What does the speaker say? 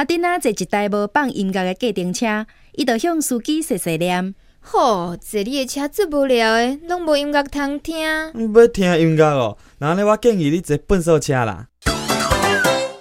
阿丁啊坐一台无放音乐的计程车，伊就向司机细细念：吼，坐你的车最无聊的，拢无音乐通听。要听音乐哦，那咧我建议你坐粪扫车啦。